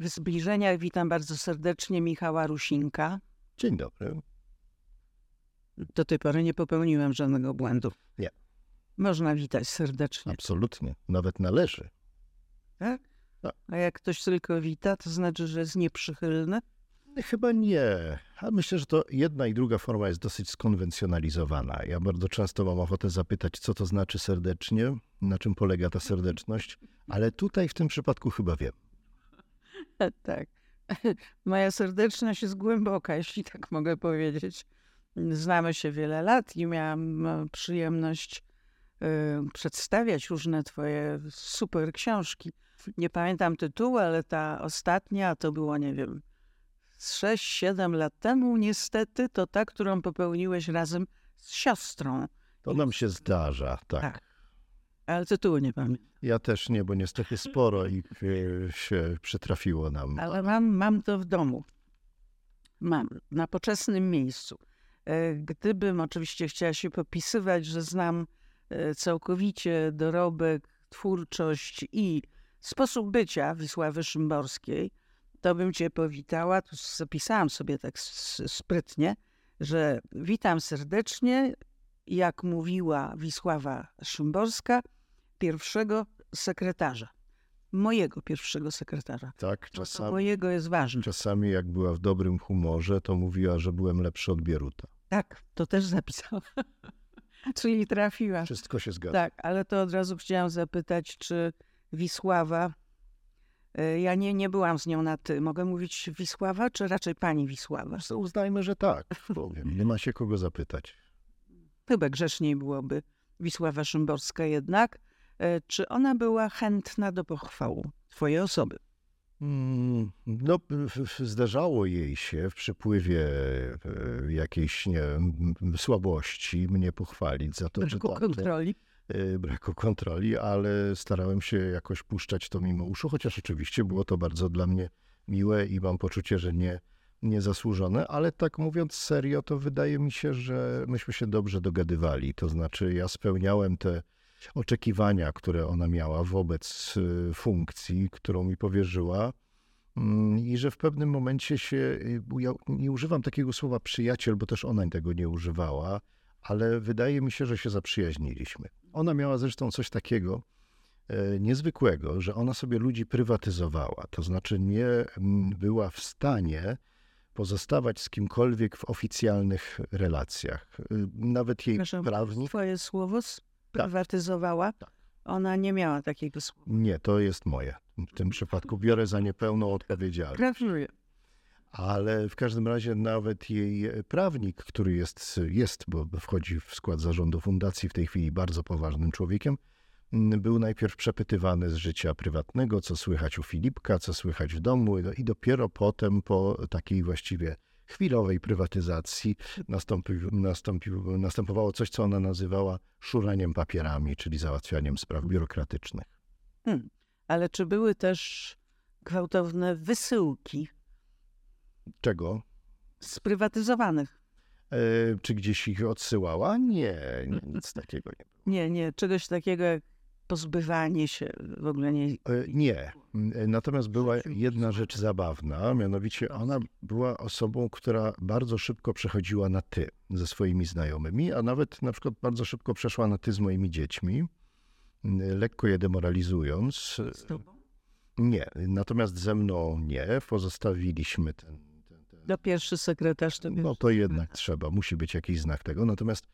W zbliżeniach witam bardzo serdecznie Michała Rusinka. Dzień dobry. Do tej pory nie popełniłem żadnego błędu. Nie. Można witać serdecznie. Absolutnie. Nawet należy. Tak? Tak. A jak ktoś tylko wita, to znaczy, że jest nieprzychylny? Chyba nie. A myślę, że to jedna i druga forma jest dosyć skonwencjonalizowana. Ja bardzo często mam ochotę zapytać, co to znaczy serdecznie, na czym polega ta serdeczność, ale tutaj w tym przypadku chyba wiem. tak. Moja serdeczność jest głęboka, jeśli tak mogę powiedzieć. Znamy się wiele lat i miałam e, przyjemność y, przedstawiać różne twoje super książki. Nie pamiętam tytułu, ale ta ostatnia to było, nie wiem, 6-7 lat temu, niestety, to ta, którą popełniłeś razem z siostrą. To nam się zdarza, tak. Tak. Ale tytułu nie pamiętam. Ja też nie, bo niestety sporo ich e, się przytrafiło nam. Ale mam, mam to w domu. Mam, na poczesnym miejscu. E, Gdybym oczywiście chciała się popisywać, że znam e, całkowicie dorobek, twórczość i sposób bycia Wisławy Szymborskiej, to bym cię powitała. Tu zapisałam sobie tak sprytnie, że witam serdecznie, jak mówiła Wisława Szymborska, pierwszego sekretarza. Mojego pierwszego sekretarza. Tak, czasami, mojego jest ważne. czasami jak była w dobrym humorze, to mówiła, że byłem lepszy od Bieruta. Tak, to też zapisałam. Czyli trafiła. Wszystko się zgadza. Tak, ale to od razu chciałam zapytać, czy Wisława. e, Ja nie, nie byłam z nią na ty. Mogę mówić Wisława, czy raczej pani Wisława? Uznajmy, że tak, powiem. Nie ma się kogo zapytać. Chyba grzeszniej byłoby Wisława Szymborska jednak. E, Czy ona była chętna do pochwału twojej osoby? Mm, No, zdarzało jej się w przypływie e, jakiejś nie, słabości mnie pochwalić za to, Braku tak, kontroli. e, braku kontroli, ale starałem się jakoś puszczać to mimo uszu, chociaż oczywiście było to bardzo dla mnie miłe i mam poczucie, że nie, niezasłużone, ale tak mówiąc serio, to wydaje mi się, że myśmy się dobrze dogadywali. To znaczy, ja spełniałem te oczekiwania, które ona miała wobec y, funkcji, którą mi powierzyła. Mm, I że w pewnym momencie się, y, ja nie używam takiego słowa przyjaciel, bo też ona tego nie używała, ale wydaje mi się, że się zaprzyjaźniliśmy. Ona miała zresztą coś takiego e, niezwykłego, że ona sobie ludzi prywatyzowała. To znaczy nie była w stanie pozostawać z kimkolwiek w oficjalnych relacjach. Y, Nawet jej Przepraszam, prawnik. Twoje słowo sprywatyzowała. Tak. Ona nie miała takiego słowa. Nie, to jest moje. W tym przypadku biorę za nie pełną odpowiedzialność. Gratuluję. Ale w każdym razie nawet jej prawnik, który jest, jest, bo wchodzi w skład zarządu fundacji w tej chwili bardzo poważnym człowiekiem, m, był najpierw przepytywany z życia prywatnego, co słychać u Filipka, co słychać w domu i dopiero potem po takiej właściwie chwilowej prywatyzacji nastąpił, nastąpił, następowało coś, co ona nazywała szuraniem papierami, czyli załatwianiem spraw biurokratycznych. Hmm. Ale czy były też gwałtowne wysyłki Czego? sprywatyzowanych? E, czy gdzieś ich odsyłała? Nie, nie nic takiego nie było. Nie, nie, czegoś takiego jak pozbywanie się w ogóle nie. E, Nie. M, Natomiast była jedna rzecz zabawna, mianowicie ona była osobą, która bardzo szybko przechodziła na ty ze swoimi znajomymi, a nawet na przykład bardzo szybko przeszła na ty z moimi dziećmi, lekko je demoralizując. Z tobą? Nie, natomiast ze mną nie, pozostawiliśmy ten. ten, ten No pierwszy sekretarz to no to jednak trzeba, musi być jakiś znak tego. Natomiast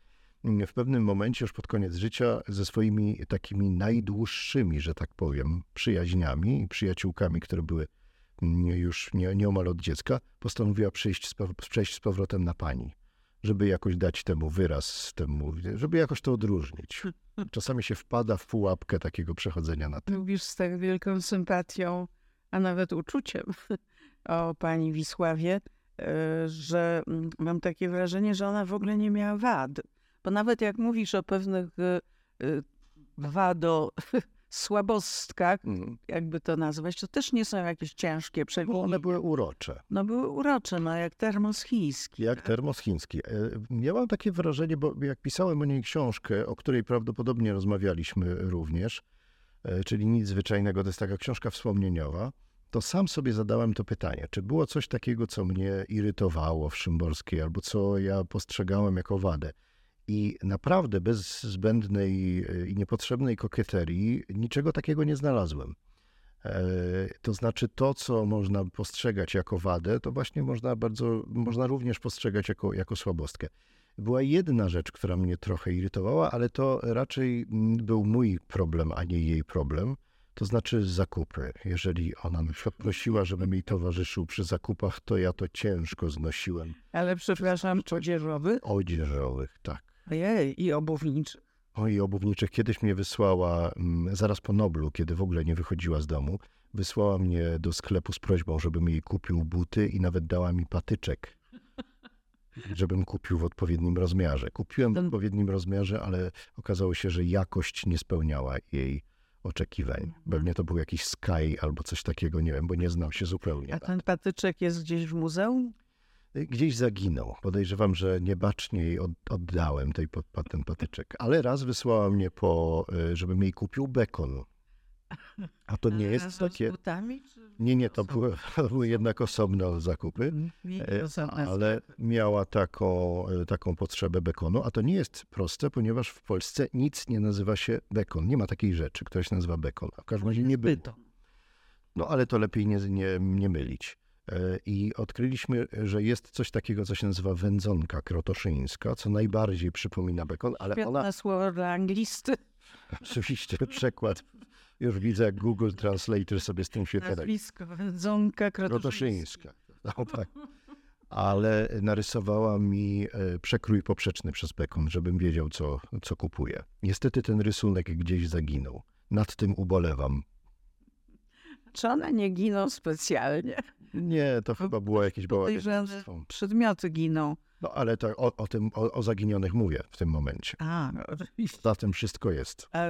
w pewnym momencie, już pod koniec życia, ze swoimi takimi najdłuższymi, że tak powiem, przyjaźniami i przyjaciółkami, które były mm, już nie, nieomal od dziecka, postanowiła przyjść z, przejść z powrotem na pani, żeby jakoś dać temu wyraz, temu, żeby jakoś to odróżnić. Czasami się wpada w pułapkę takiego przechodzenia na tym. Mówisz z tak wielką sympatią, a nawet uczuciem o pani Wisławie, e, że mm, mam takie wrażenie, że ona w ogóle nie miała wad. Bo nawet jak mówisz o pewnych e, e, wado słabostkach, Mm. jakby to nazwać, to też nie są jakieś ciężkie Bo przewinienia. one były urocze. No były urocze, no jak termos chiński. Jak termos chiński. E, Ja mam takie wrażenie, bo jak pisałem o niej książkę, o której prawdopodobnie rozmawialiśmy również, e, czyli nic zwyczajnego, to jest taka książka wspomnieniowa, to sam sobie zadałem to pytanie, czy było coś takiego, co mnie irytowało w Szymborskiej, albo co ja postrzegałem jako wadę. I naprawdę bez zbędnej e, i niepotrzebnej kokieterii niczego takiego nie znalazłem. E, to znaczy to, co można postrzegać jako wadę, to właśnie można bardzo, można również postrzegać jako, jako słabostkę. Była jedna rzecz, która mnie trochę irytowała, ale to raczej mm, był mój problem, a nie jej problem. To znaczy zakupy. Jeżeli ona na przykład prosiła, żebym jej towarzyszył przy zakupach, to ja to ciężko znosiłem. Ale przepraszam, odzieżowy? Odzieżowych, tak. Ojej, i obuwniczy. O i obuwniczych kiedyś mnie wysłała, mm, zaraz po Noblu, kiedy w ogóle nie wychodziła z domu, wysłała mnie do sklepu z prośbą, żebym jej kupił buty i nawet dała mi patyczek, żebym kupił w odpowiednim rozmiarze. Kupiłem w odpowiednim rozmiarze, ale okazało się, że jakość nie spełniała jej oczekiwań. Mhm. Pewnie to był jakiś Sky albo coś takiego, nie wiem, bo nie znam się zupełnie. A ten patyczek jest gdzieś w muzeum? Gdzieś zaginął. Podejrzewam, że niebacznie jej od, oddałem tej, ten patyczek. Ale raz wysłała mnie po, y, żebym jej kupił bekon. A to nie jest takie... Butami. Nie, nie, to były, to były jednak osobne zakupy, Nie, e, ale miała taką, e, taką potrzebę bekonu. A to nie jest proste, ponieważ w Polsce nic nie nazywa się bekon. Nie ma takiej rzeczy, która się nazywa bekon. A w każdym razie nie było. No ale to lepiej nie, nie, nie mylić. E, I odkryliśmy, że jest coś takiego, co się nazywa wędzonka krotoszyńska, co najbardziej przypomina bekon, ale Świetne ona słowo dla anglisty. oczywiście przekład. Już widzę, jak Google Translator sobie z tym świetnie radzi. Nazwisko wędzonka Krotoszyńska. No, tak. Ale narysowała mi e, przekrój poprzeczny przez bekon, żebym wiedział, co, co kupuję. Niestety ten rysunek gdzieś zaginął. Nad tym ubolewam. Czy one nie giną specjalnie? Nie, to chyba było jakieś bałagaństwo. przedmioty giną. No ale tak, o, o tym, o, o zaginionych mówię w tym momencie. A, oczywiście. Za tym wszystko jest. A,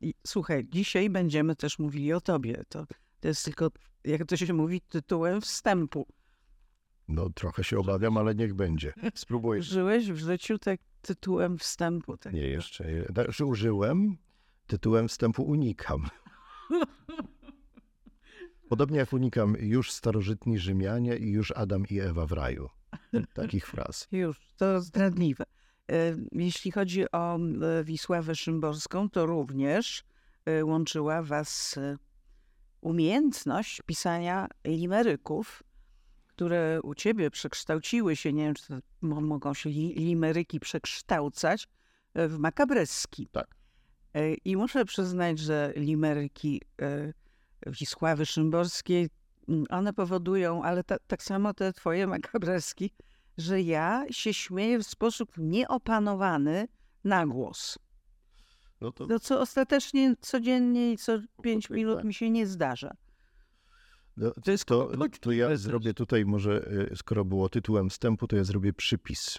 i, słuchaj, dzisiaj będziemy też mówili o tobie. To, to jest tylko, jak to się mówi, tytułem wstępu. No trochę się obawiam, ale niech będzie. Spróbuję. Żyłeś w życiu tak tytułem wstępu. Tak. Nie, jeszcze. Znaczy użyłem, tytułem wstępu unikam. Podobnie jak unikam już starożytni Rzymianie i już Adam i Ewa w raju. Takich fraz. Już, to zdradliwe. E, Jeśli chodzi o e, Wisławę Szymborską, to również e, łączyła was umiejętność pisania limeryków, które u ciebie przekształciły się, nie wiem, czy mogą się li- limeryki przekształcać, w makabreski. Tak. I muszę przyznać, że limeryki Wisławy Szymborskiej, mm, one powodują, ale ta, tak samo te twoje makabreski, że ja się śmieję w sposób nieopanowany na głos. No to No co ostatecznie codziennie i co pięć tak. minut mi się nie zdarza. No, To jest to, to ja zrobię tutaj może, y, skoro było tytułem wstępu, to ja zrobię przypis.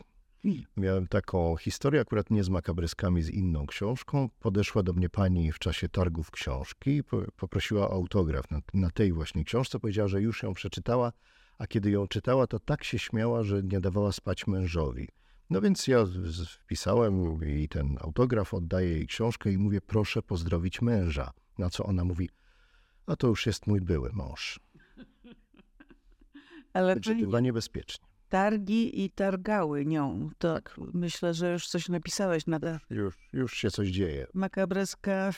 Miałem taką historię, akurat nie z makabreskami, z inną książką. Podeszła do mnie pani w czasie targów książki poprosiła o autograf na, na tej właśnie książce. Powiedziała, że już ją przeczytała, a kiedy ją czytała, to tak się śmiała, że nie dawała spać mężowi. No więc ja wpisałem jej ten autograf, oddaję jej książkę i mówię, proszę pozdrowić męża. Na co ona mówi, a to już jest mój były mąż. Ale Znaczy, czyli chyba niebezpiecznie. Targi i targały nią. To myślę, że już coś napisałeś na te Już, już się coś dzieje. makabreska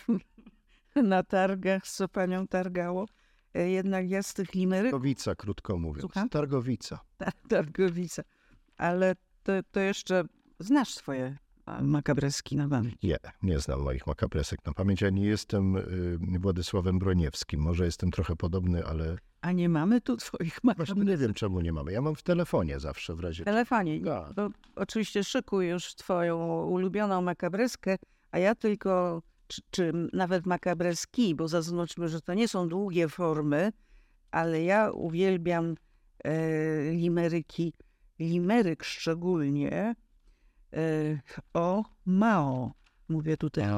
na targach, co panią targało. E, Jednak ja z tych limeryków Targowica, krótko mówiąc. Słucham? Targowica. Tar- Targowica. Ale to, to jeszcze znasz swoje makabreski na pamięć. Nie, nie znam moich makabresek na pamięć. Ja nie jestem y, Władysławem Broniewskim. Może jestem trochę podobny, ale A nie mamy tu twoich właśnie makabresek. nie wiem, czemu nie mamy. Ja mam w telefonie zawsze w razie. W telefonie. Tak. To oczywiście szykuj już twoją ulubioną makabreskę, a ja tylko, czy, czy nawet makabreski, bo zaznaczmy, że to nie są długie formy, ale ja uwielbiam e, limeryki, limeryk szczególnie o Mao. Mówię tutaj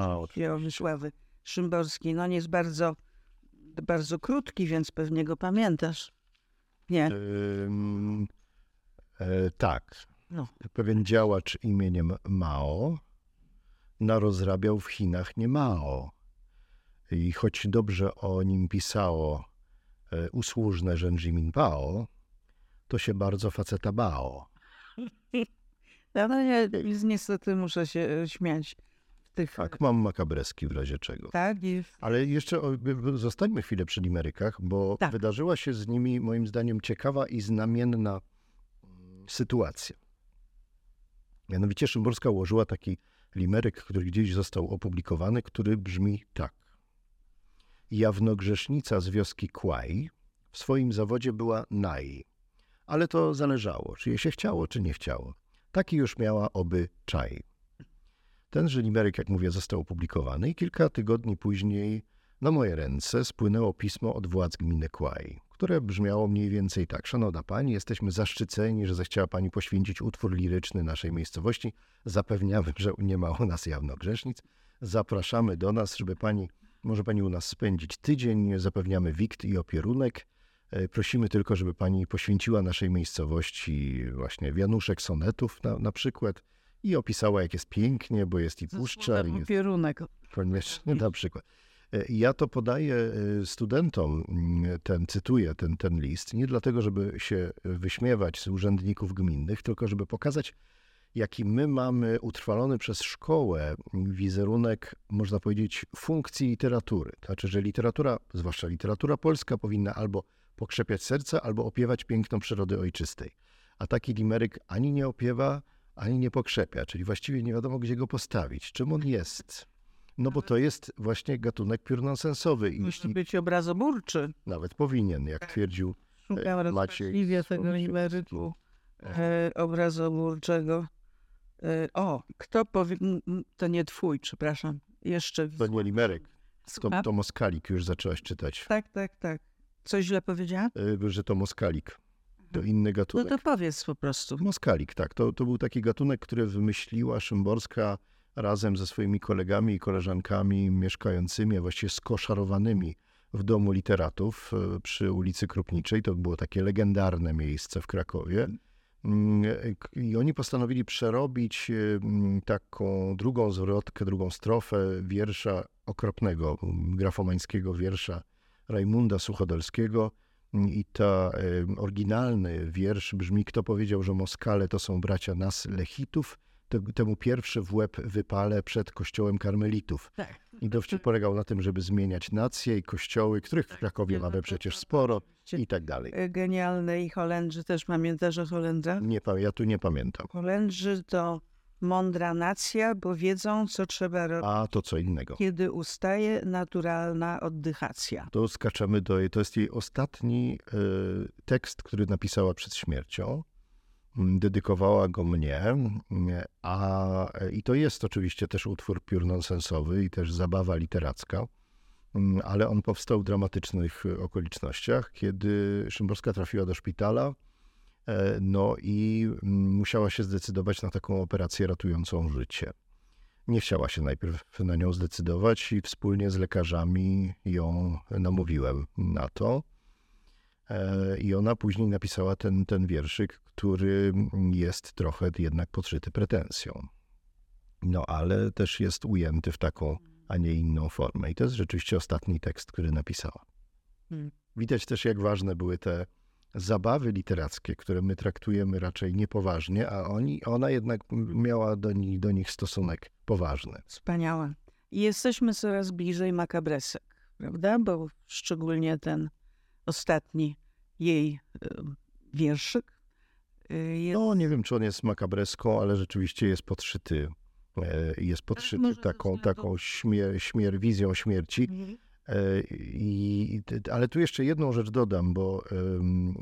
o Wisławy Szymborskiej. No on jest bardzo, bardzo krótki, więc pewnie go pamiętasz. Nie. Ym, e, tak. No. Pewien działacz imieniem Mao narozrabiał w Chinach nie Mao. I choć dobrze o nim pisało e, usłużne Rzędzimin Pao, to się bardzo faceta bał. No, no ja niestety muszę się e, śmiać w tych... Tak, mam makabreski w razie czego. Tak, i Ale jeszcze o, zostańmy chwilę przy limerykach, bo Tak. wydarzyła się z nimi moim zdaniem ciekawa i znamienna mm, sytuacja. Mianowicie Szymborska ułożyła taki limeryk, który gdzieś został opublikowany, który brzmi tak. Jawnogrzesznica z wioski Kłaj w swoim zawodzie była naj, ale to zależało, czy jej się chciało, czy nie chciało. Taki już miała oby czaj. Tenże limeryk, jak mówię, został opublikowany i kilka tygodni później na moje ręce spłynęło pismo od władz gminy Kłaj, które brzmiało mniej więcej tak. Szanowna Pani, jesteśmy zaszczyceni, że zechciała Pani poświęcić utwór liryczny naszej miejscowości. Zapewniamy, że nie ma u nas jawnogrzesznic. Zapraszamy do nas, żeby Pani, może Pani u nas spędzić tydzień. Zapewniamy wikt i opierunek. E, Prosimy tylko, żeby Pani poświęciła naszej miejscowości właśnie wianuszek sonetów na, na przykład i opisała, jak jest pięknie, bo jest i puszcza, i jest Kierunek. Koniecznie, na przykład. E, Ja to podaję e, studentom, mm, ten, cytuję ten, ten list, nie dlatego, żeby się wyśmiewać z urzędników gminnych, tylko żeby pokazać, jaki my mamy utrwalony przez szkołę wizerunek, można powiedzieć, funkcji literatury. To znaczy, że literatura, zwłaszcza literatura polska, powinna albo pokrzepiać serce, albo opiewać piękno przyrody ojczystej. A taki limeryk ani nie opiewa, ani nie pokrzepia, czyli właściwie nie wiadomo, gdzie go postawić, czym on jest. No bo to jest właśnie gatunek piór-nonsensowy Musi i być obrazoburczy. nawet powinien, jak twierdził Szukam E, Maciej rozpaczliwie tego limeryku e, obrazoburczego. E, o, kto powie... To nie twój, przepraszam. Jeszcze... To nie limerek, to, to Moskalik już zaczęłaś czytać, Tak, tak, tak. Coś źle powiedziałam? y, że to Moskalik. To inny No gatunek. to powiedz po prostu. Moskalik, tak. To, to był taki gatunek, który wymyśliła Szymborska razem ze swoimi kolegami i koleżankami mieszkającymi, a właściwie skoszarowanymi w Domu Literatów e, przy ulicy Krupniczej. To było takie legendarne miejsce w Krakowie. Mm, e, I oni postanowili przerobić e, mm, taką drugą zwrotkę, drugą strofę wiersza okropnego, mm, grafomańskiego wiersza Rajmunda Suchodolskiego. I ta oryginalny wiersz brzmi: Kto powiedział, że Moskale to są bracia nas, Lechitów, temu pierwszy w łeb wypalę przed kościołem karmelitów. Tak. I dowcip polegał na tym, żeby zmieniać nacje i kościoły, których w Krakowie mamy przecież sporo i tak dalej. E, Genialne i Holendrzy też pamiętasz o Holendrach? Nie, ja tu nie pamiętam. Holendrzy to mądra nacja, bo wiedzą, co trzeba robić, A to co innego. kiedy ustaje naturalna oddychacja. To skaczemy do jej. To jest jej ostatni e, tekst, który napisała przed śmiercią. Mm, Dedykowała go mnie, mm, a e, i to jest oczywiście też utwór piór nonsensowy i też zabawa literacka, Mm, ale on powstał w dramatycznych e, okolicznościach, kiedy Szymborska trafiła do szpitala, no i mm, musiała się zdecydować na taką operację ratującą życie. Nie chciała się najpierw na nią zdecydować i wspólnie z lekarzami ją namówiłem na to. E, I ona później napisała ten, ten wierszyk, który jest trochę jednak podszyty pretensją. No ale też jest ujęty w taką, a nie inną formę. I to jest rzeczywiście ostatni tekst, który napisała. Hmm. Widać też, jak ważne były te zabawy literackie, które my traktujemy raczej niepoważnie, a oni, ona jednak miała do nich, do nich stosunek poważny. Wspaniałe. I jesteśmy coraz bliżej makabresek, prawda? Bo szczególnie ten ostatni jej y, wierszyk y, jest... No, nie wiem, czy on jest makabreską, ale rzeczywiście jest podszyty. e, Jest podszyty taką, taką śmier, śmier, wizją śmierci. Mhm. I, ale tu jeszcze jedną rzecz dodam, bo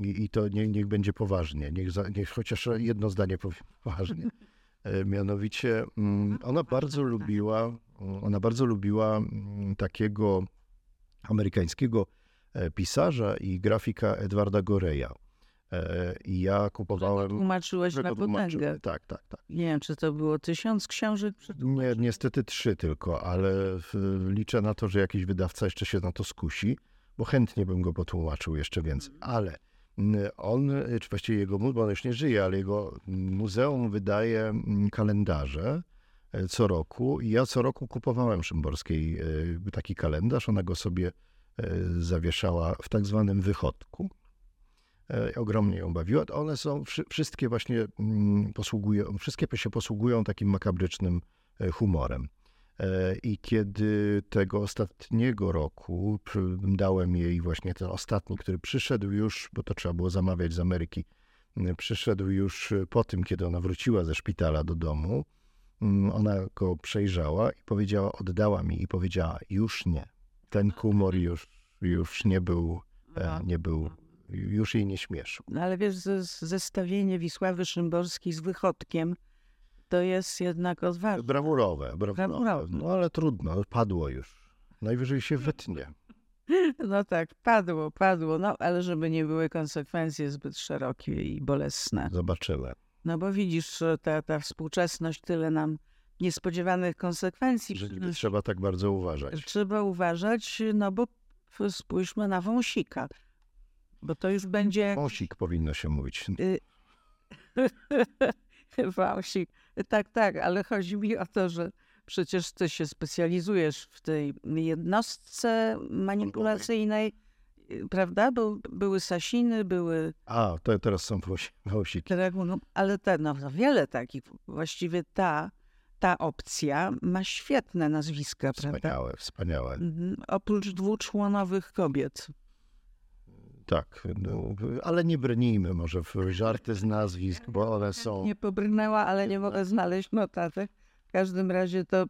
i, to nie, niech będzie poważnie, niech, za, niech chociaż jedno zdanie powiem poważnie. E, Mianowicie mm, ona bardzo lubiła, ona bardzo lubiła mm, takiego amerykańskiego e, pisarza i grafika Edwarda Goreya. E, I ja kupowałem... Tłumaczyłeś na potęgę. Tak, tak, tak. Nie wiem, czy to było tysiąc książek Nie, niestety trzy tylko, ale liczę na to, że jakiś wydawca jeszcze się na to skusi, bo chętnie bym go potłumaczył jeszcze więcej. Ale mm, on, czy właściwie jego, bo on już nie żyje, ale jego muzeum wydaje mm, kalendarze e, co roku i ja co roku kupowałem Szymborskiej e, taki kalendarz, ona go sobie zawieszała w tak zwanym wychodku. Ogromnie ją bawiła. One są wszystkie właśnie mm, posługują, wszystkie się posługują takim makabrycznym humorem. I kiedy tego ostatniego roku dałem jej właśnie ten ostatni, który przyszedł już, bo to trzeba było zamawiać z Ameryki, przyszedł już po tym, kiedy ona wróciła ze szpitala do domu. Ona go przejrzała i powiedziała, oddała mi i powiedziała, już nie. Ten humor już, już nie był, e, no. nie był, już jej nie śmieszył. No ale wiesz, zestawienie Wisławy Szymborskiej z Wychodkiem to jest jednak odważne. Brawurowe, brawurowe. brawurowe. No ale trudno, padło już. Najwyżej się wytnie. No tak, padło, padło, no ale żeby nie były konsekwencje zbyt szerokie i bolesne. Zobaczyłem. No bo widzisz, ta, ta współczesność tyle nam niespodziewanych konsekwencji. Że nie trzeba tak bardzo uważać. Trzeba uważać, no bo spójrzmy na wąsika. Bo to już będzie... Wąsik powinno się mówić. Y, wąsik. Tak, tak, ale chodzi mi o to, że przecież ty się specjalizujesz w tej jednostce manipulacyjnej, prawda? Bo były Sasiny, były... A, to teraz są Wąsiki. Ale te, no, no, wiele takich. Właściwie ta, ta opcja ma świetne nazwiska, wspaniałe, prawda? Wspaniałe, wspaniałe. Mhm. Oprócz dwuczłonowych kobiet. Tak, no, ale nie brnijmy może w żarty z nazwisk, bo one są... Nie pobrnęła, ale nie mogę znaleźć notatek. W każdym razie to y,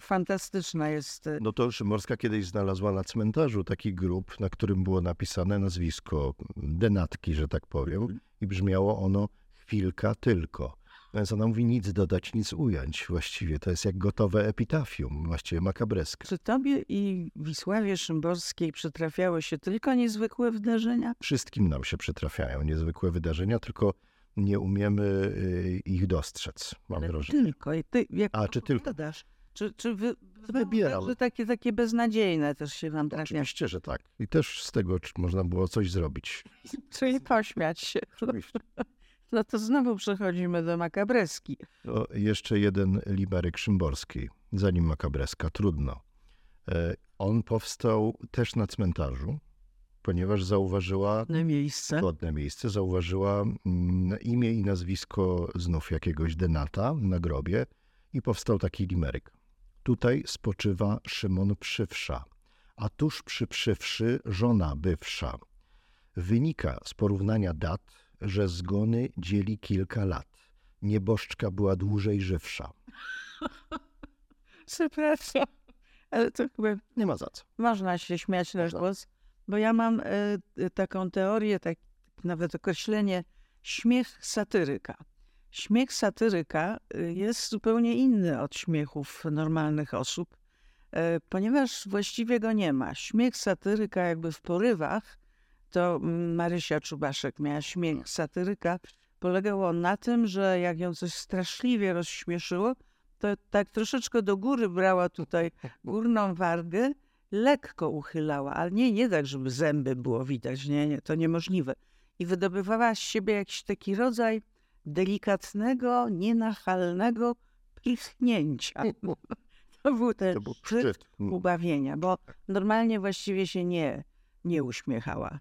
fantastyczna jest. Y, no to Szymorska kiedyś znalazła na cmentarzu taki grób, na którym było napisane nazwisko denatki, że tak powiem, i brzmiało ono chwilka tylko. Więc ona mówi nic dodać, nic ująć właściwie. To jest jak gotowe epitafium, właściwie makabreskie. Czy tobie i Wisławie Szymborskiej przytrafiały się tylko niezwykłe wydarzenia? Wszystkim nam się przytrafiają niezwykłe wydarzenia, tylko nie umiemy y, ich dostrzec, mam Ale wrażenie. Tylko. I ty, jak A, czy tylko? Czy, czy wy, wybieram? Że takie, takie beznadziejne też się wam trafia? Oczywiście, że tak. I też z tego można było coś zrobić. Czyli pośmiać się. Oczywiście. No to znowu przechodzimy do makabreski. To jeszcze jeden liberyk Szymborski, zanim makabreska, trudno. E, on powstał też na cmentarzu, ponieważ zauważyła... Godne miejsce. Godne miejsce. Zauważyła mm, imię i nazwisko znów jakiegoś denata na grobie i powstał taki limeryk. Tutaj spoczywa Szymon Przywsza, a tuż przy Przywszy żona bywsza. Wynika z porównania dat, że zgony dzieli kilka lat. Nieboszczka była dłużej żywsza. Przepraszam, ale to chyba... Nie ma za co. Można się śmiać na głos, bo ja mam y, taką teorię, tak, nawet określenie śmiech satyryka. Śmiech satyryka e, jest zupełnie inny od śmiechów normalnych osób, ponieważ właściwie go nie ma. Śmiech satyryka jakby w porywach to Marysia Czubaszek miała śmiech satyryka. Polegał on na tym, że jak ją coś straszliwie rozśmieszyło, to tak troszeczkę do góry brała tutaj górną wargę, lekko uchylała, ale nie, nie tak, żeby zęby było widać, nie, nie, to niemożliwe. I wydobywała z siebie jakiś taki rodzaj delikatnego, nienachalnego pichnięcia. To był ten to był szczyt ubawienia, bo normalnie właściwie się nie, nie uśmiechała.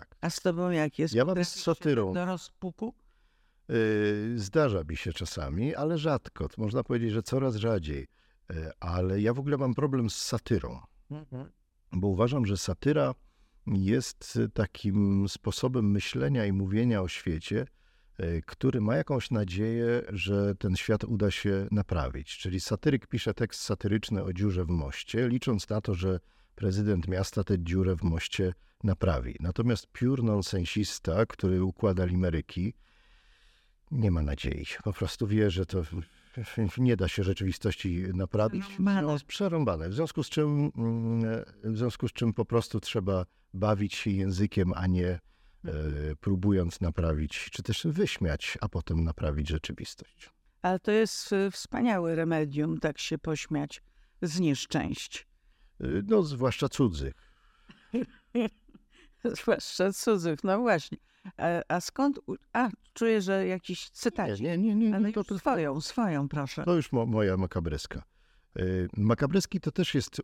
Tak. A z tobą jak jest? Ja mam z satyrą. Do rozpuku? Yy, zdarza mi się czasami, ale rzadko. Można powiedzieć, że coraz rzadziej. Yy, ale ja w ogóle mam problem z satyrą. Mhm. Bo uważam, że satyra jest takim sposobem myślenia i mówienia o świecie, yy, który ma jakąś nadzieję, że ten świat uda się naprawić. Czyli satyryk pisze tekst satyryczny o dziurze w moście, licząc na to, że prezydent miasta tę dziurę w moście naprawi. Natomiast piór nonsensista, który układa limeryki, nie ma nadziei. Po prostu wie, że to nie da się rzeczywistości naprawić. No, przerąbane. W związku z czym, mm, w związku z czym po prostu trzeba bawić się językiem, a nie e, próbując naprawić, czy też wyśmiać, a potem naprawić rzeczywistość. Ale to jest wspaniałe remedium, tak się pośmiać z nieszczęść. No, zwłaszcza cudzych. Zwłaszcza cudzych, no właśnie. A, a, skąd? A, czuję, że jakiś cytat. Nie, nie, nie. nie Ale to swoją, swoją, proszę. To już mo, moja makabreska. Y, Makabreski to też jest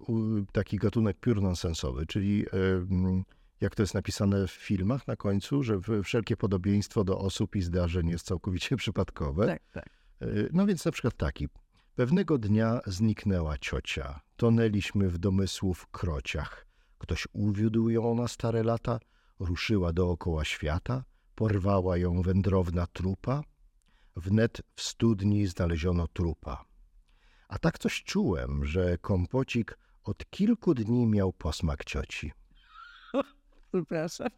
taki gatunek piór nonsensowy, czyli mm, jak to jest napisane w filmach na końcu, że w- wszelkie podobieństwo do osób i zdarzeń jest całkowicie przypadkowe. Tak, tak. Y, No więc na przykład taki. Pewnego dnia zniknęła ciocia. Tonęliśmy w domysłów krociach. Ktoś uwiódł ją na stare lata, ruszyła dookoła świata, porwała ją wędrowna trupa. Wnet w studni znaleziono trupa. A tak coś czułem, że kompocik od kilku dni miał posmak cioci. Przepraszam.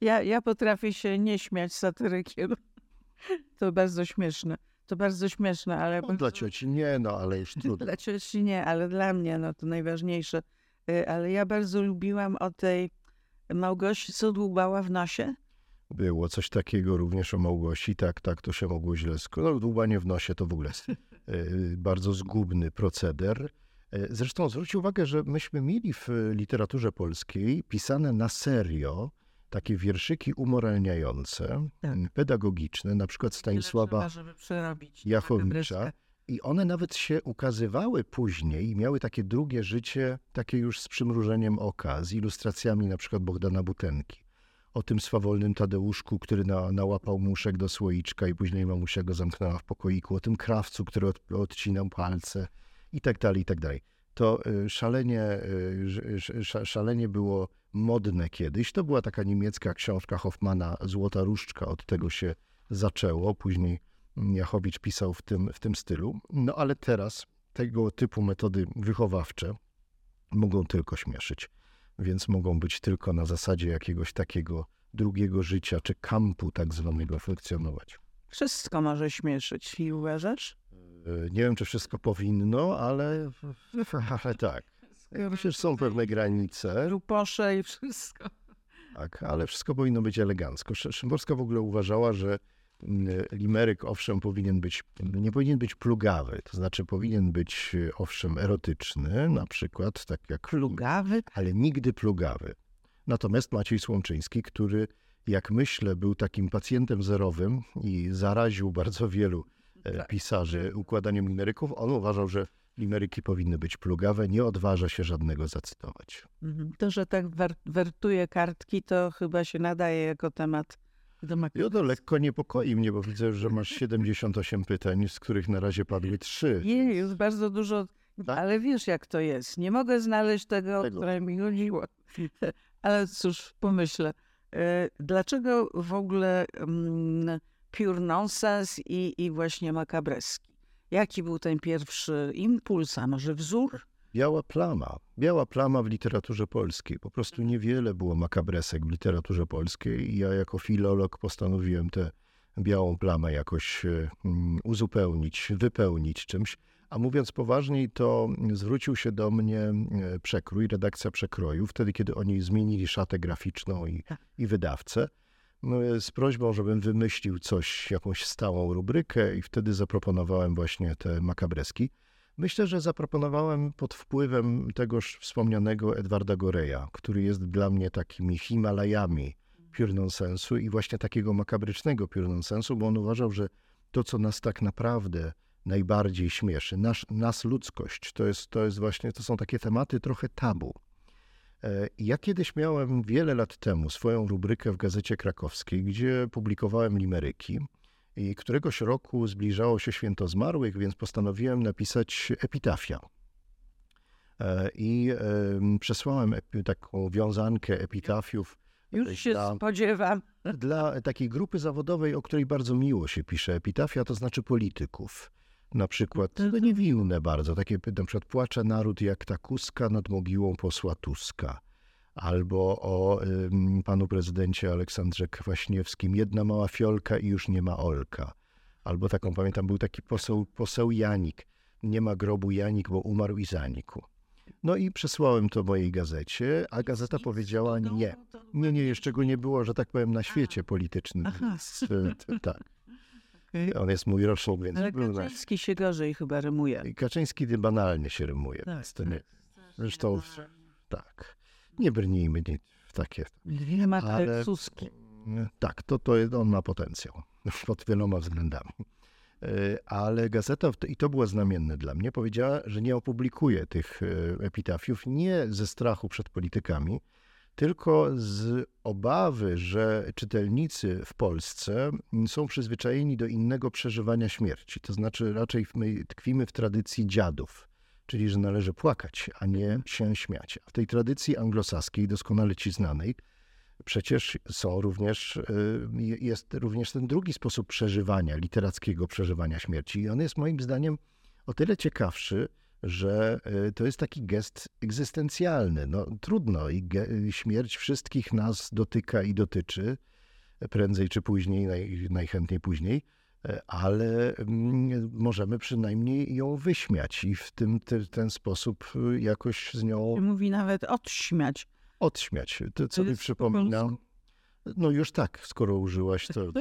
Ja, ja potrafię się nie śmiać satyrykiem. To bardzo śmieszne. To bardzo śmieszne, ale... No, dla cioci nie, no ale już trudno. Dla cioci nie, ale dla mnie no to najważniejsze. Y, Ale ja bardzo lubiłam o tej Małgosi, co dłubała w nosie. Było coś takiego również o Małgosi, tak, tak, to się mogło źle skończyć. No, dłubanie w nosie to w ogóle jest e, bardzo zgubny proceder. E, Zresztą zwróć uwagę, że myśmy mieli w literaturze polskiej pisane na serio takie wierszyki umoralniające, Tak. pedagogiczne, na przykład Stanisława. Jachowicza. I one nawet się ukazywały później i miały takie drugie życie, takie już z przymrużeniem oka, z ilustracjami na przykład Bogdana Butenki. O tym swawolnym Tadeuszku, który na, nałapał muszek do słoiczka i później mamusia go zamknęła w pokoiku. O tym krawcu, który od, odcinał palce i tak dalej, i tak dalej. To y, szalenie, y, sz- sz- szalenie było modne kiedyś. To była taka niemiecka książka Hoffmana Złota Różdżka. Od tego się zaczęło. Później Jachowicz pisał w tym, w tym stylu. No ale teraz tego typu metody wychowawcze mogą tylko śmieszyć, więc mogą być tylko na zasadzie jakiegoś takiego drugiego życia, czy kampu tak zwanego funkcjonować. Wszystko może śmieszyć, i uważasz? E, Nie wiem, czy wszystko powinno, ale, ale tak. Ja myślę, że są pewne granice, Ruposze i wszystko. tak, ale wszystko powinno być elegancko. Szy- Szymborska w ogóle uważała, że limeryk owszem powinien być, nie powinien być plugawy, to znaczy powinien być e, owszem erotyczny, na przykład tak jak Plugawy? ale nigdy plugawy. Natomiast Maciej Słomczyński, który jak myślę był takim pacjentem zerowym i zaraził bardzo wielu e, Tak. pisarzy układaniem limeryków, on uważał, że limeryki powinny być plugawe, nie odważa się żadnego zacytować. Mhm. To, że tak wer- wertuje kartki, to chyba się nadaje jako temat do I makro. to lekko niepokoi mnie, bo widzę, że masz 78 pytań, z których na razie padły trzy. Nie, jest bardzo dużo, Tak? ale wiesz jak to jest. Nie mogę znaleźć tego, Tego. które mi chodziło. Ale cóż, pomyślę. e, Dlaczego w ogóle mm, pure nonsense i, i właśnie makabreski? Jaki był ten pierwszy impuls, a może wzór? Biała plama. Biała plama w literaturze polskiej. Po prostu niewiele było makabresek w literaturze polskiej i ja jako filolog postanowiłem tę białą plamę jakoś e, mm, uzupełnić, wypełnić czymś. A mówiąc poważniej, to zwrócił się do mnie e, przekrój, redakcja przekroju, wtedy kiedy oni zmienili szatę graficzną i, i wydawcę, no, e, z prośbą, żebym wymyślił coś, jakąś stałą rubrykę i wtedy zaproponowałem właśnie te makabreski. Myślę, że zaproponowałem pod wpływem tegoż wspomnianego Edwarda Goreya, który jest dla mnie takimi Himalajami pure nonsensu i właśnie takiego makabrycznego pure nonsensu, bo on uważał, że to, co nas tak naprawdę najbardziej śmieszy, nasz, nas ludzkość, to jest, to jest właśnie, to są takie tematy trochę tabu. E, Ja kiedyś miałem wiele lat temu swoją rubrykę w Gazecie Krakowskiej, gdzie publikowałem limeryki. I któregoś roku zbliżało się święto zmarłych, więc postanowiłem napisać epitafia. E, I em, przesłałem taką wiązankę epitafiów Już się dla, spodziewam. dla takiej grupy zawodowej, o której bardzo miło się pisze epitafia, to znaczy polityków. Na przykład, To- to niewinne bardzo, takie na przykład płacze naród jak ta kuska nad mogiłą posła Tuska. Albo o panu prezydencie Aleksandrze Kwaśniewskim, jedna mała fiolka i już nie ma Olka. Albo taką, pamiętam, był taki poseł, poseł Janik. Nie ma grobu Janik, bo umarł i zanikł. No i przesłałem to mojej gazecie, a gazeta powiedziała nie. Nie, nie, jeszcze go nie było, że tak powiem, na świecie politycznym. E, tak. On jest mój rocznik, więc Ale na... Kaczyński się gorzej chyba rymuje. Kaczyński banalnie się rymuje, Tak, tak. Zresztą, tak. Nie brnijmy nie w takie... Ale- Suski. Tak, to, to jest- on ma potencjał pod wieloma względami. ale gazeta, i to było znamienne dla mnie, powiedziała, że nie opublikuje tych epitafiów nie ze strachu przed politykami, tylko z obawy, że czytelnicy w Polsce są przyzwyczajeni do innego przeżywania śmierci. To znaczy raczej my tkwimy w tradycji dziadów, czyli że należy płakać, a nie się śmiać. W tej tradycji anglosaskiej, doskonale ci znanej, przecież są również, y, jest również ten drugi sposób przeżywania, literackiego przeżywania śmierci. I on jest moim zdaniem o tyle ciekawszy, że y, to jest taki gest egzystencjalny. No, trudno i śmierć wszystkich nas dotyka i dotyczy, prędzej czy później, naj, najchętniej później, ale mm, możemy przynajmniej ją wyśmiać i w tym, te, ten sposób y, jakoś z nią... Mówi nawet odśmiać. Odśmiać. To, co to mi przypomina... No już tak, skoro użyłaś to...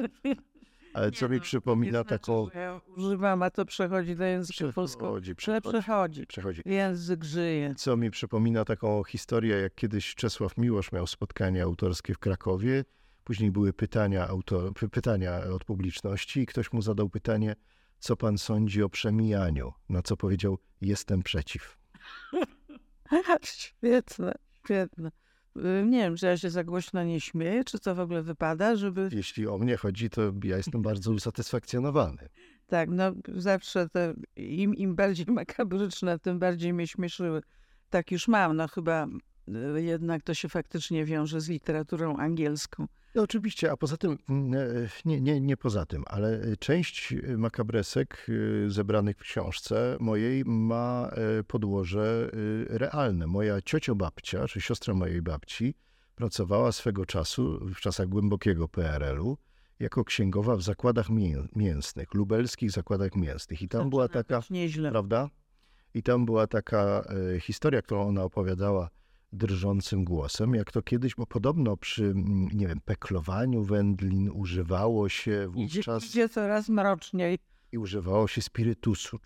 Ale co mi no, przypomina taką... Znaczy, ja używam, a to przechodzi do języka polskiego. Przechodzi, przechodzi. przechodzi. Język żyje. Co mi przypomina taką historię, jak kiedyś Czesław Miłosz miał spotkanie autorskie w Krakowie. Później były pytania, autor, pytania od publiczności i ktoś mu zadał pytanie, co pan sądzi o przemijaniu? Na co powiedział, jestem przeciw. świetne, świetne. Y, nie wiem, czy ja się za głośno nie śmieję, czy to w ogóle wypada, żeby... Jeśli o mnie chodzi, to ja jestem bardzo usatysfakcjonowany. Tak, no zawsze te, im, im bardziej makabryczne, tym bardziej mnie śmieszyły. Tak już mam, no chyba y, jednak to się faktycznie wiąże z literaturą angielską. No oczywiście, a poza tym, mm, e, nie, nie, nie poza tym, ale e, część e, makabresek zebranych w książce mojej ma podłoże realne. Moja ciocio babcia, czy siostra mojej babci, pracowała swego czasu, w czasach głębokiego PRL-u, jako księgowa w zakładach mięsnych, lubelskich zakładach mięsnych. I tam była taka, nieźle. prawda? I tam była taka historia, którą ona opowiadała drżącym głosem, jak to kiedyś, bo podobno przy, nie wiem, peklowaniu wędlin używało się wówczas... Idzie coraz mroczniej. I używało się spirytusu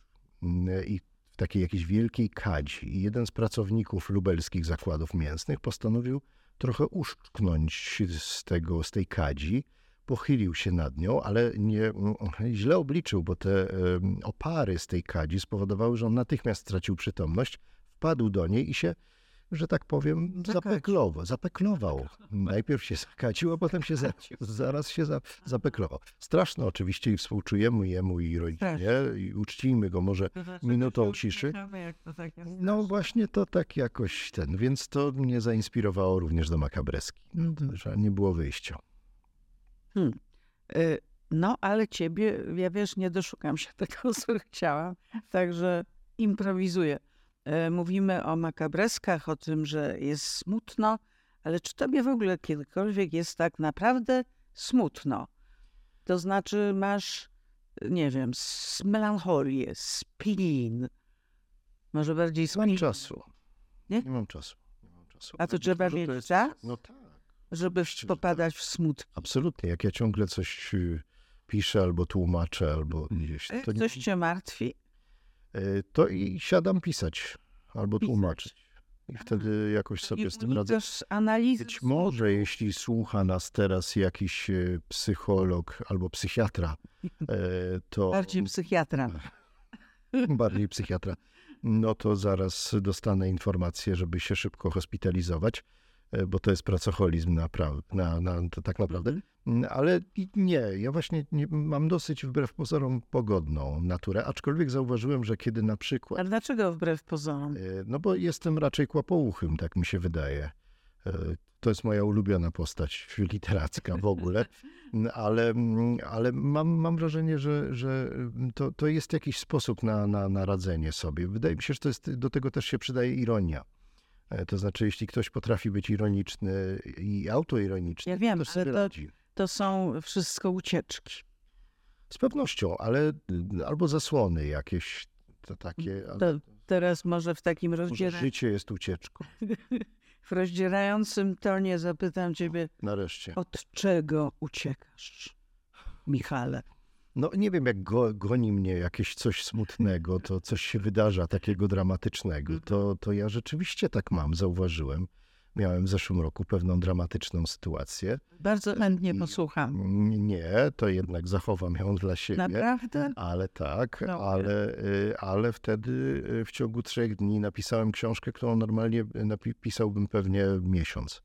i w takiej jakiejś wielkiej kadzi. I jeden z pracowników lubelskich zakładów mięsnych postanowił trochę uszczknąć z, tego, z tej kadzi, pochylił się nad nią, ale nie, źle obliczył, bo te opary z tej kadzi spowodowały, że on natychmiast stracił przytomność, wpadł do niej i się że tak powiem, zapeklował. zapeklował. Najpierw się zakacił, a potem się za, zaraz się za, zapeklował. Straszno oczywiście i współczujemy jemu i rodzinie i uczcijmy go może minutą ciszy. No właśnie to tak jakoś ten, więc to mnie zainspirowało również do makabreski, no że nie było wyjścia. Hmm. Y, no, ale ciebie, ja wiesz, nie doszukam się tego, co chciałam, także improwizuję. E, mówimy o makabreskach, o tym, że jest smutno, ale czy tobie w ogóle kiedykolwiek jest tak naprawdę smutno? To znaczy masz, nie wiem, melancholię, spleen, może bardziej spleen. Nie mam czasu. Nie? Nie mam czasu. Nie mam czasu. A to trzeba mieć jest... czas? No tak. Żeby popadać w smutki. Absolutnie. Jak ja ciągle coś y, piszę albo tłumaczę, albo gdzieś. To Coś nie... cię martwi? E, to i siadam pisać albo tłumaczyć. I wtedy jakoś sobie z tym radzę. analizy Być może, jeśli słucha nas teraz jakiś e, psycholog albo psychiatra, e, to. Bardziej psychiatra. Bardziej psychiatra. No to zaraz dostanę informację, żeby się szybko hospitalizować. E, bo to jest pracoholizm na, na, na to tak naprawdę. Mhm. Mm, ale nie, ja właśnie nie, mam dosyć wbrew pozorom pogodną naturę, aczkolwiek zauważyłem, że kiedy na przykład... A dlaczego wbrew pozorom? E, no bo jestem raczej kłapouchym, tak mi się wydaje. E, to jest moja ulubiona postać literacka w ogóle, mm, ale, mm, ale mam, mam wrażenie, że, że to, to jest jakiś sposób na, na, na radzenie sobie. Wydaje mi się, że to jest, do tego też się przydaje ironia. E, to znaczy, jeśli ktoś potrafi być ironiczny i autoironiczny, ja wiem, to ale to, to są wszystko ucieczki. Z pewnością, ale y, albo zasłony jakieś to takie. To teraz może w takim rozdzielającym... Życie jest ucieczką. w rozdzierającym tonie zapytam ciebie. Nareszcie. Od czego uciekasz, Michale? No nie wiem, jak go, goni mnie jakieś coś smutnego, to coś się wydarza takiego dramatycznego, to, to ja rzeczywiście tak mam, zauważyłem. miałem w zeszłym roku pewną dramatyczną sytuację. Bardzo chętnie posłucham. Nie, to jednak zachowam ją dla siebie. Naprawdę? Ale tak, No. ale, y, ale wtedy y, w ciągu trzech dni napisałem książkę, którą normalnie napi- pisałbym pewnie miesiąc.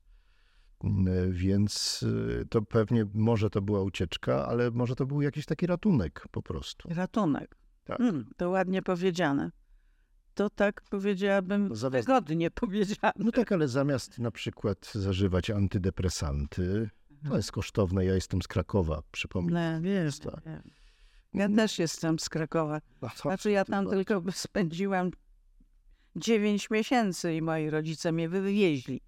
Y, Więc y, to pewnie, może to była ucieczka, ale może to był jakiś taki ratunek po prostu. Ratunek. Tak. Hmm, to ładnie powiedziane. To tak powiedziałabym, No zamiast- wygodnie powiedziane. No tak, ale zamiast na przykład zażywać antydepresanty, to jest kosztowne, ja jestem z Krakowa, przypomnę. No, wiem, tak. Ja też jestem z Krakowa. No Znaczy ja tam tylko spędziłam 9 miesięcy i moi rodzice mnie wywieźli.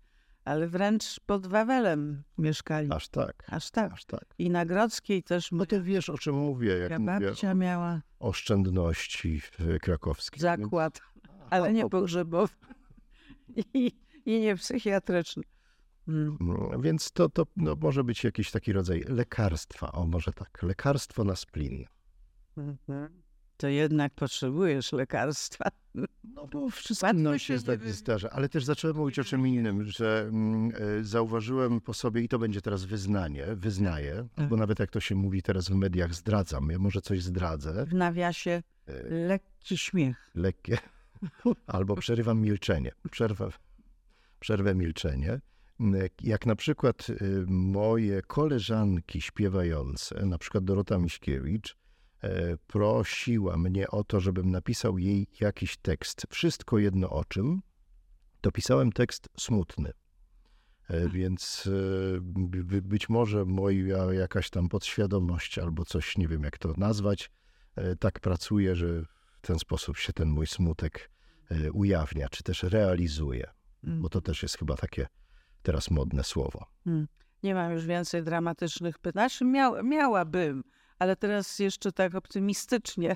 Ale wręcz pod Wawelem mieszkali. Aż tak, Aż tak. aż tak. I na Grodzkiej też No to wiesz, o czym mówię, jak mówię miała oszczędności e, krakowskiej. zakład, ale nie pogrzebowy i, i nie psychiatryczny. Mm. No, Więc to, to no, może być jakiś taki rodzaj lekarstwa, o może tak, lekarstwo na splin. To jednak potrzebujesz lekarstwa. No bo wszystko Łatwo no, się się nie zdarza. Ale też zacząłem mówić o czym innym, że mm, e, zauważyłem po sobie, i to będzie teraz wyznanie, wyznaję, Tak. bo nawet jak to się mówi teraz w mediach, zdradzam, ja może coś zdradzę, W nawiasie e, lekki śmiech. lekkie, albo przerywam milczenie, przerwę, przerwę milczenie. Mm, Jak na przykład y, moje koleżanki śpiewające, na przykład Dorota Miśkiewicz, prosiła mnie o to, żebym napisał jej jakiś tekst, wszystko jedno o czym, to pisałem tekst smutny. E, Więc e, by- być może moja jakaś tam podświadomość albo coś, nie wiem jak to nazwać, e, tak pracuje, że w ten sposób się ten mój smutek e, ujawnia, czy też realizuje, Mm. bo to też jest chyba takie teraz modne słowo. Nie mam już więcej dramatycznych pytań. Miał, miałabym, ale teraz jeszcze tak optymistycznie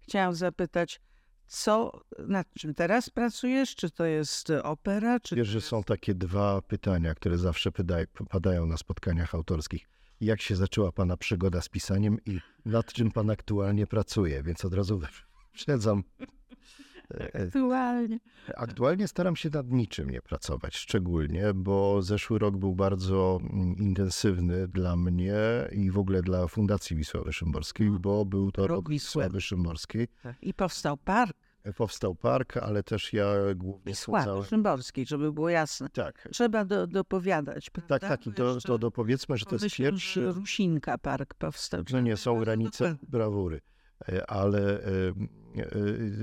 chciałam zapytać, co, nad czym teraz pracujesz? Czy to jest opera? Czy Wiesz, że są takie dwa pytania, które zawsze padają na spotkaniach autorskich. Jak się zaczęła pana przygoda z pisaniem i nad czym pan aktualnie pracuje? Więc od razu wyprzedzam. E, Aktualnie. Aktualnie staram się nad niczym nie pracować, szczególnie, bo zeszły rok był bardzo mm, intensywny dla mnie i w ogóle dla Fundacji Wisławy Szymborskiej, bo był to Rok Wisławy. Szymborskiej. I powstał park Powstał park, ale też ja głównie Wisławy. Szymborskiej, żeby było jasne. Tak, Trzeba do, dopowiadać, prawda? tak, tak. I to, to dopowiedzmy, że to jest pierwszy... Rusinka park powstał. No nie, są granice brawury, E, ale e, e,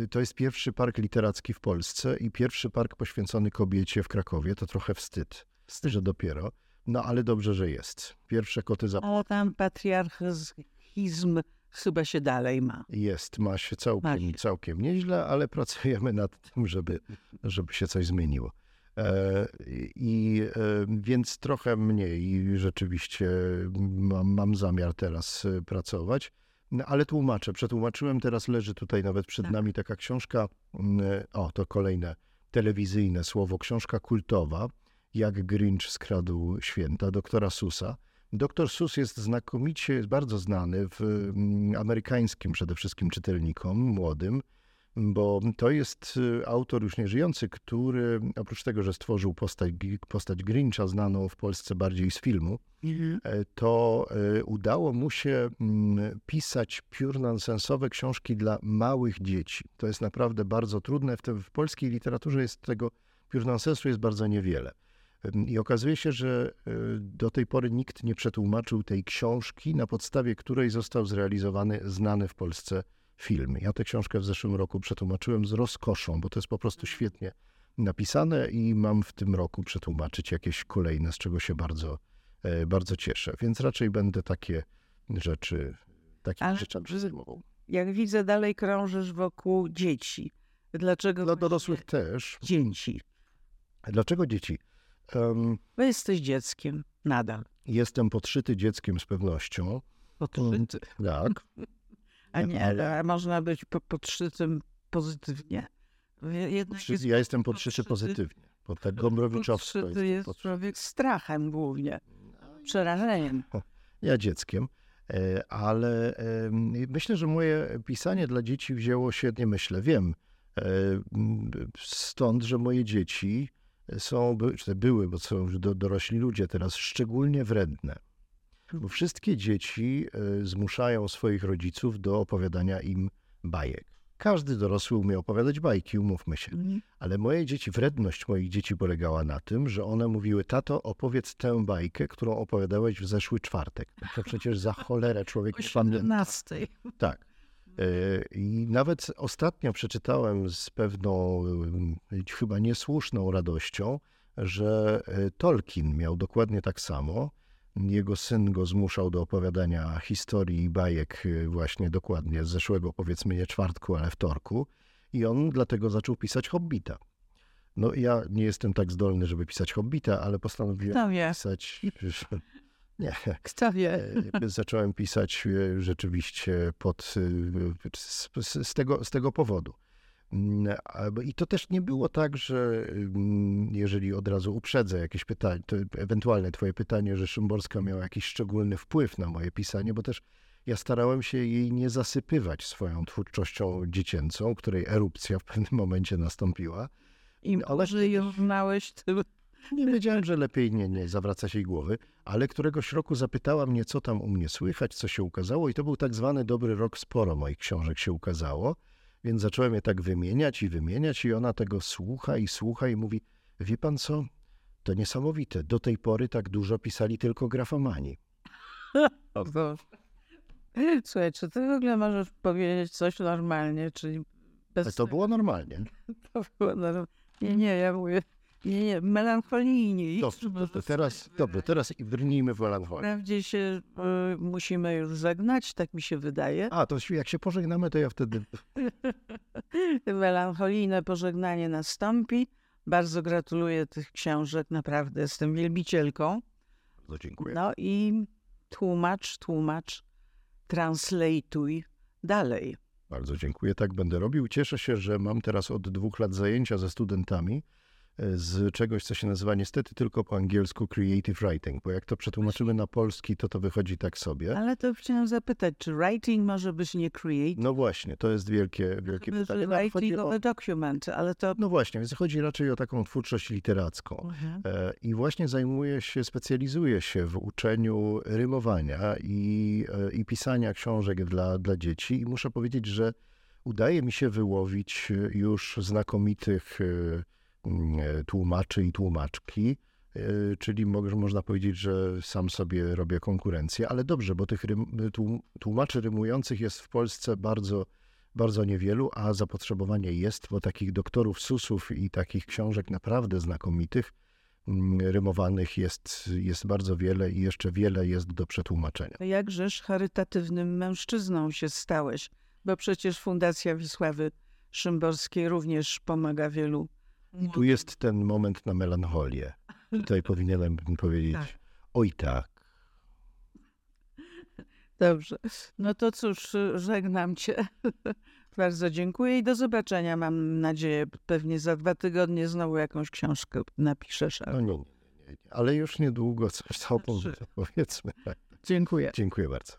to jest pierwszy park literacki w Polsce i pierwszy park poświęcony kobiecie w Krakowie. To trochę wstyd, że dopiero. No ale dobrze, że jest. Pierwsze koty za... Ale tam patriarchizm chyba się dalej ma. Jest, ma się całkiem, Ma się. całkiem nieźle, ale pracujemy nad tym, żeby, żeby się coś zmieniło. E, I e, więc trochę mniej rzeczywiście mam, mam zamiar teraz e, pracować, No, ale tłumaczę. Przetłumaczyłem, teraz leży tutaj nawet przed Tak. nami taka książka, mm, o to kolejne telewizyjne słowo, książka kultowa, jak Grinch skradł święta, doktora Susa. Doktor Sus jest znakomicie, jest bardzo znany w mm, amerykańskim przede wszystkim czytelnikom, młodym, bo to jest y, autor już nieżyjący, który oprócz tego, że stworzył postać, postać Grincha, znaną w Polsce bardziej z filmu, e, to e, udało mu się mm, pisać piór-nonsensowe książki dla małych dzieci. To jest naprawdę bardzo trudne. W, tym, w polskiej literaturze jest tego piór-nonsensu jest bardzo niewiele. I okazuje się, że e, do tej pory nikt nie przetłumaczył tej książki, na podstawie której został zrealizowany znany w Polsce film. Ja tę książkę w zeszłym roku przetłumaczyłem z rozkoszą, bo to jest po prostu świetnie napisane i mam w tym roku przetłumaczyć jakieś kolejne, z czego się bardzo, e, bardzo cieszę. Więc raczej będę takie rzeczy, takimi Ale rzeczami się zajmował. Jak widzę, dalej krążysz wokół dzieci. Dlaczego Dla dorosłych też. dzieci? Dlaczego dzieci? Em, Bo jesteś dzieckiem nadal. jestem podszyty dzieckiem z pewnością. Podszyty. Tak. A nie, ale- a można być po, podszytym pozytywnie. Jednak Podszyty, ja jestem podszyty pozytywnie. Bo tak Gomrowiczowsko Podszyty jest podszyty. człowiek strachem głównie, przerażeniem. Ja dzieckiem. E, Ale myślę, że moje pisanie dla dzieci wzięło się, nie myślę, wiem, e, stąd, że moje dzieci są, czy były, bo są już do, dorośli ludzie teraz, szczególnie wredne. Bo wszystkie dzieci e, zmuszają swoich rodziców do opowiadania im bajek. Każdy dorosły umie opowiadać bajki, umówmy się. Mhm. Ale moje dzieci, wredność moich dzieci polegała na tym, że one mówiły, tato, opowiedz tę bajkę, którą opowiadałeś w zeszły czwartek. To przecież za cholerę człowiek O nie pamięta. 17. Tak. E, I nawet ostatnio przeczytałem z pewną e, chyba niesłuszną radością, że Tolkien miał dokładnie tak samo. Jego syn go zmuszał do opowiadania historii i bajek e, właśnie dokładnie z zeszłego, powiedzmy nie czwartku, ale wtorku. I on dlatego zaczął pisać Hobbita. No ja nie jestem tak zdolny, żeby pisać Hobbita, ale postanowiłem pisać... Nie, Kto wie? E, Zacząłem pisać e, rzeczywiście pod, z, z- z, tego, z tego powodu. Mm, I to też nie było tak, że jeżeli od razu uprzedzę jakieś pytanie, to ewentualne twoje pytanie, że Szymborska miała jakiś szczególny wpływ na moje pisanie, bo też ja starałem się jej nie zasypywać swoją twórczością dziecięcą, której erupcja w pewnym momencie nastąpiła. I Ale- może ją znałeś tym. Nie wiedziałem, że lepiej nie, nie zawracać jej głowy, ale któregoś roku zapytała mnie, co tam u mnie słychać, co się ukazało i to był tak zwany dobry rok, sporo moich książek się ukazało, więc zacząłem je tak wymieniać i wymieniać i ona tego słucha i słucha i mówi, wie pan co, to niesamowite, do tej pory tak dużo pisali tylko grafomani. O Boże. Słuchaj, czy ty w ogóle możesz powiedzieć coś normalnie, czyli bez Ale to było normalnie. To było norm- Nie, nie, ja mówię, nie, nie, melancholijnie. Dobrze, teraz, dobrze, teraz brnijmy w melancholię. Wprawdzie się y, musimy już żegnać, tak mi się wydaje. A, to jak się pożegnamy, to ja wtedy... Melancholijne pożegnanie nastąpi. Bardzo gratuluję tych książek, naprawdę jestem wielbicielką. Bardzo dziękuję. No i tłumacz, tłumacz, translatuj dalej. Bardzo dziękuję, tak będę robił. Cieszę się, że mam teraz od dwóch lat zajęcia ze studentami z czegoś, co się nazywa niestety tylko po angielsku creative writing, bo jak to przetłumaczymy na polski, to to wychodzi tak sobie. Ale to chciałam zapytać, czy writing może być nie create? No właśnie, to jest wielkie, wielkie pytanie. No, Writing o, of a document, ale to... no właśnie, więc chodzi raczej o taką twórczość literacką. Mhm. E, I właśnie zajmuję się, specjalizuję się w uczeniu rymowania i, e, i pisania książek dla, dla dzieci. I muszę powiedzieć, że udaje mi się wyłowić e, już znakomitych tłumaczy i tłumaczki. e, Czyli mo- można powiedzieć, że sam sobie robię konkurencję, ale dobrze, bo tych tłumaczy rymujących jest w Polsce bardzo, bardzo niewielu, a zapotrzebowanie jest, bo takich doktorów susów i takich książek naprawdę znakomitych mm, rymowanych jest, jest bardzo wiele i jeszcze wiele jest do przetłumaczenia. Jakżeż charytatywnym mężczyzną się stałeś, bo przecież Fundacja Wisławy Szymborskiej również pomaga wielu. Tu jest ten moment na melancholię. Tutaj powinienem powiedzieć, Tak. oj tak. Dobrze. No to cóż, żegnam cię. Bardzo dziękuję i do zobaczenia. Mam nadzieję, pewnie za dwa tygodnie znowu jakąś książkę napiszesz. No nie, nie, nie, nie, ale już niedługo coś tam powiedzmy. Tak. Dziękuję. Dziękuję bardzo.